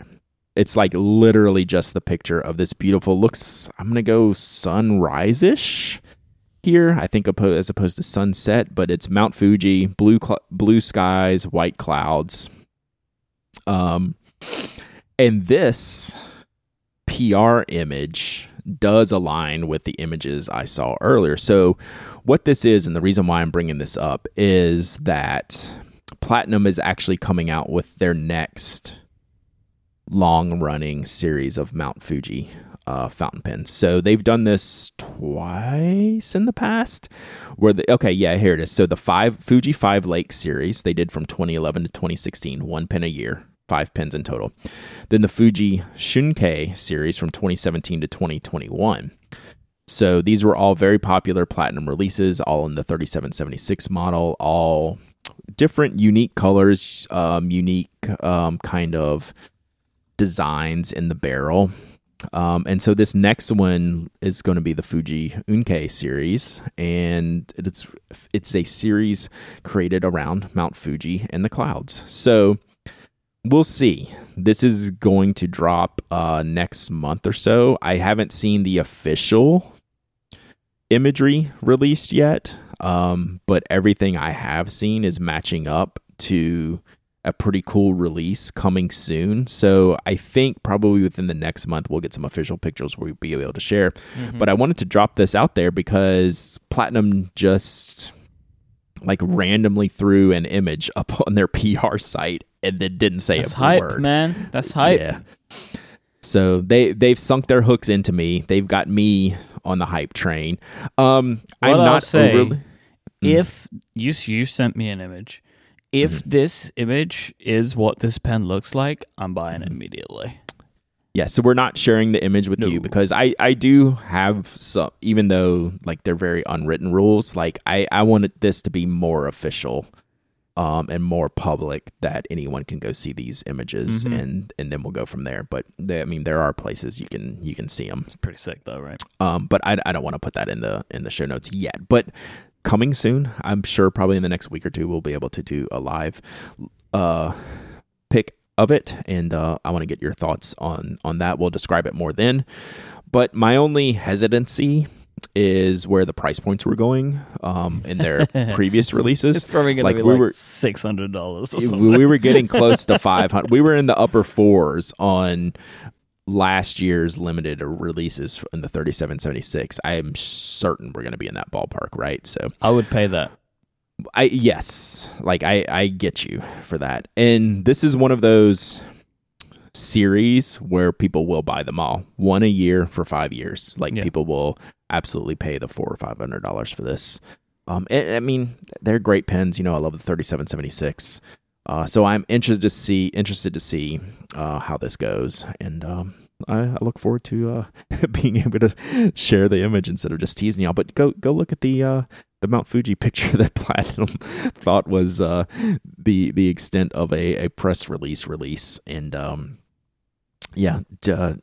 It's like literally just the picture of this beautiful looks. I'm gonna go sunrise ish here. I think as opposed to sunset, but it's Mount Fuji, blue cl- blue skies, white clouds. Um, and this PR image does align with the images I saw earlier. So, what this is, and the reason why I'm bringing this up is that Platinum is actually coming out with their next long running series of Mount Fuji uh, fountain pens. So they've done this twice in the past. Where the okay, yeah, here it is. So the five Fuji Five Lake series they did from 2011 to 2016, one pen a year, five pens in total. Then the Fuji Shunkei series from 2017 to 2021. So these were all very popular platinum releases, all in the 3776 model, all different, unique colors, um, unique um, kind of designs in the barrel. Um, and so this next one is going to be the Fuji Unkei series, and it's it's a series created around Mount Fuji and the clouds. So we'll see. This is going to drop uh, next month or so. I haven't seen the official imagery released yet, um, but everything I have seen is matching up to a pretty cool release coming soon. So I think probably within the next month we'll get some official pictures where we'll be able to share. Mhm. But I wanted to drop this out there because Platinum just like randomly threw an image up [LAUGHS] on their PR site and then didn't say That's a hype, word. man. That's hype. Yeah. So they they've sunk their hooks into me. They've got me on the hype train. Um, I'm What I'll not say- overly. Mm. If you you sent me an image, if Mm-hmm. this image is what this pen looks like, I'm buying Mm-hmm. it immediately. Yeah, so we're not sharing the image with you because I I do have some even though like they're very unwritten rules, like I I wanted this to be more official um and more public that anyone can go see these images Mhm. and and then we'll go from there. But they, I mean there are places you can you can see them. It's pretty sick though, right? Um but I I don't want to put that in the in the show notes yet. But coming soon, I'm sure probably in the next week or two we'll be able to do a live uh pick of it. And uh, i want to get your thoughts on on that. We'll describe it more then. But my only hesitancy is where the price points were going um in their [LAUGHS] previous releases. It's probably gonna be we like were- six hundred dollars we were getting close to 500 we were in the upper fours on last year's limited releases in the 3776 i am certain we're going to be in that ballpark right so I would pay that. I yes, like I I get you for that. And this is one of those series where people will buy them all. One a year for 5 years. Like Yeah. people will absolutely pay the 4 or 500 dollars for this. Um I I mean, they're great pens, you know, I love the 3776. Uh so I'm interested to see interested to see uh how this goes and um I, I look forward to uh, [LAUGHS] being able to share the image instead of just teasing y'all. But go go look at the uh, the Mount Fuji [LAUGHS] picture that Platinum [LAUGHS] thought was uh, the the extent of a, a press release release, and um, yeah, uh,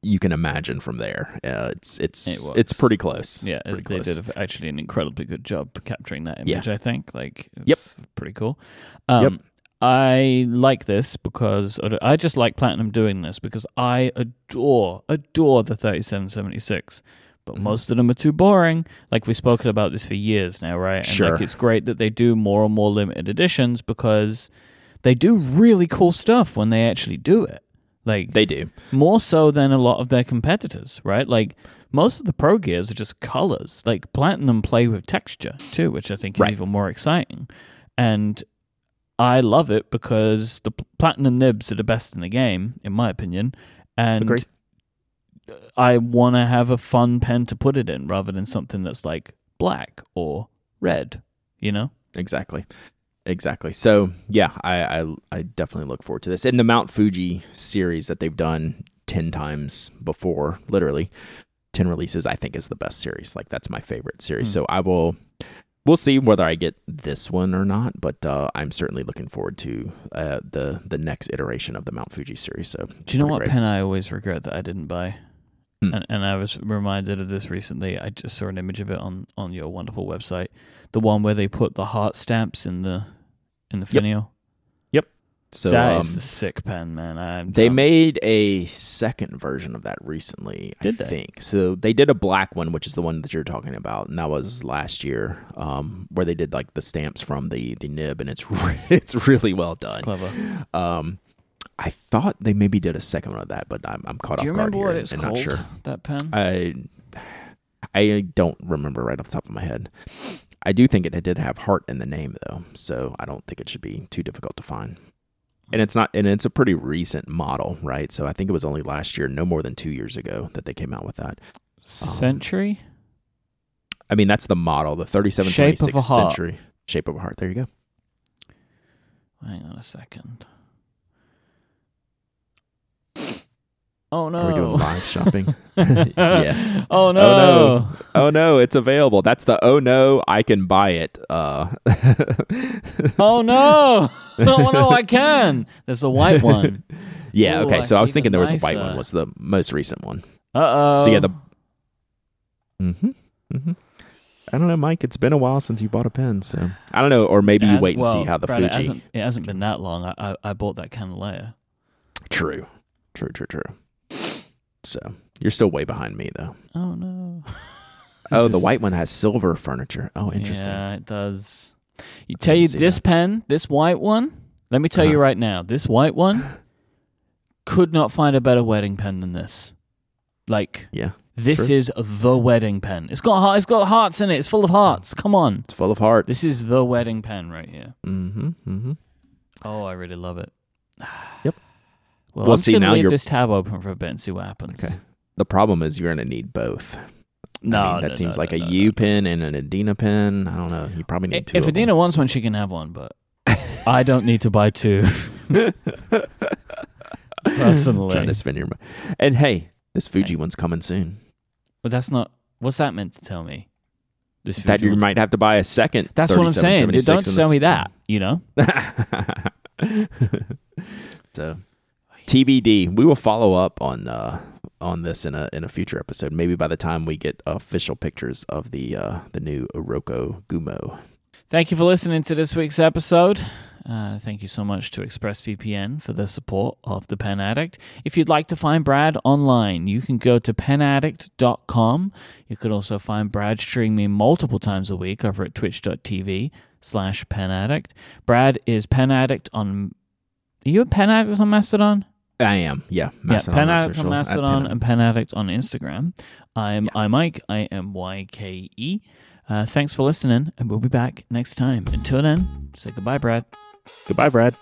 you can imagine from there. Uh, it's it's It it's pretty close. Yeah, Pretty they close. did actually an incredibly good job capturing that image. I think, like, Yep. pretty cool. Um, Yep. I like this because I just like Platinum doing this because I adore adore the thirty seven seventy six. But Mhm. most of them are too boring. Like we've spoken about this for years now, right? And Sure. like it's great that they do more and more limited editions because they do really cool stuff when they actually do it. Like They do. more so than a lot of their competitors, right? Like most of the pro gears are just colors. Like Platinum play with texture too, which I think is Right. even more exciting. And I love it because the Platinum nibs are the best in the game, in my opinion. And Agree. I want to have a fun pen to put it in rather than something that's like black or red, you know? Exactly. Exactly. So yeah, I, I I definitely look forward to this. And the Mount Fuji series that they've done ten times before, literally ten releases, I think is the best series. Like that's my favorite series. Hmm. So I will we'll see whether I get this one or not, but uh, I'm certainly looking forward to uh, the the next iteration of the Mount Fuji series. So Do you know what great. pen I always regret that I didn't buy? Hmm. And, and I was reminded of this recently. I just saw an image of it on, on your wonderful website. The one where they put the heart stamps in the in the Yep. finial. So That is um, a sick pen, man. I'm, They I'm- made a second version of that recently, Did I they? think. So they did a black one, which is the one that you're talking about, and that was last year, um, where they did like the stamps from the the nib, and it's [LAUGHS] re- it's really well done. clever. Um, I thought they maybe did a second one of that, but I'm I'm caught Do off guard remember here it's and called? not sure. That pen? I I don't remember right off the top of my head. I do think it did have heart in the name though, so I don't think it should be too difficult to find. And it's not and it's a pretty recent model, right? So I think it was only last year, no more than 2 years ago that they came out with that. Century? I mean, that's the model, the Shape of a heart. century shape of a heart. There you go. Hang on a second. Oh no! Are we doing live shopping? [LAUGHS] [LAUGHS] Yeah. Oh no! no. Oh no, it's available. That's the oh no, I can buy it. Uh [LAUGHS] Oh no! Oh no! I can. There's a white one. Yeah, Ooh, okay. So I was thinking even there was a white one was the most recent one. Uh oh. So yeah, the Mhm. Mhm. I don't know, Myke. It's been a while since you bought a pen, so I don't know, or maybe you wait and see how the Brad, It Fuji. hasn't, it hasn't been that long. I, I, I bought that Canalea. True, true, true, true. So you're still way behind me, though. Oh no! [LAUGHS] Oh, the white one has silver furniture. Oh, interesting. Yeah, it does. You tell you this that. pen, this white one. Let me tell you Uh-huh. right now, this white one could not find a better wedding pen than this. Like Yeah, this True. is the wedding pen. It's got heart, it's got hearts in it. It's full of hearts. Come on, it's full of hearts. this is the wedding pen right here. Mm-hmm. Mm-hmm. Oh, I really love it. [SIGHS] Yep. Well, Well, I'm see, just gonna now leave you're- this tab open for a bit and see what happens. Okay. The problem is you're going to need both. No, I mean, that no, seems no, like no, a U pin and an Adina pin. I don't know. You probably need two. If of them. Adina wants one, she can have one, but [LAUGHS] I don't need to buy two. [LAUGHS] Personally. trying to spin your. mo- And hey, this Fuji one's coming soon. But that's not. What's that meant to tell me? This that you might have to buy a second. That's what I'm saying. Dude, don't 3776 in tell me that. You know. [LAUGHS] so TBD. We will follow up on uh, on this in a in a future episode. Maybe by the time we get official pictures of the uh, the new Uroko Gumo. Thank you for listening to this week's episode. Uh, thank you so much to ExpressVPN for the support of the Pen Addict. If you'd like to find Brad online, you can go to penaddict.com. You could also find Brad streaming me multiple times a week over at twitch.tv slash penaddict. Brad is Pen Addict on. Are you a Pen Addict on Mastodon? I am. Yeah. yeah, Pen Addict social, on at Mastodon Pen- and Pen Addict on Instagram. I'm I Myke. I am Y K E. Uh, thanks for listening, and we'll be back next time. Until then, say goodbye, Brad. Goodbye, Brad.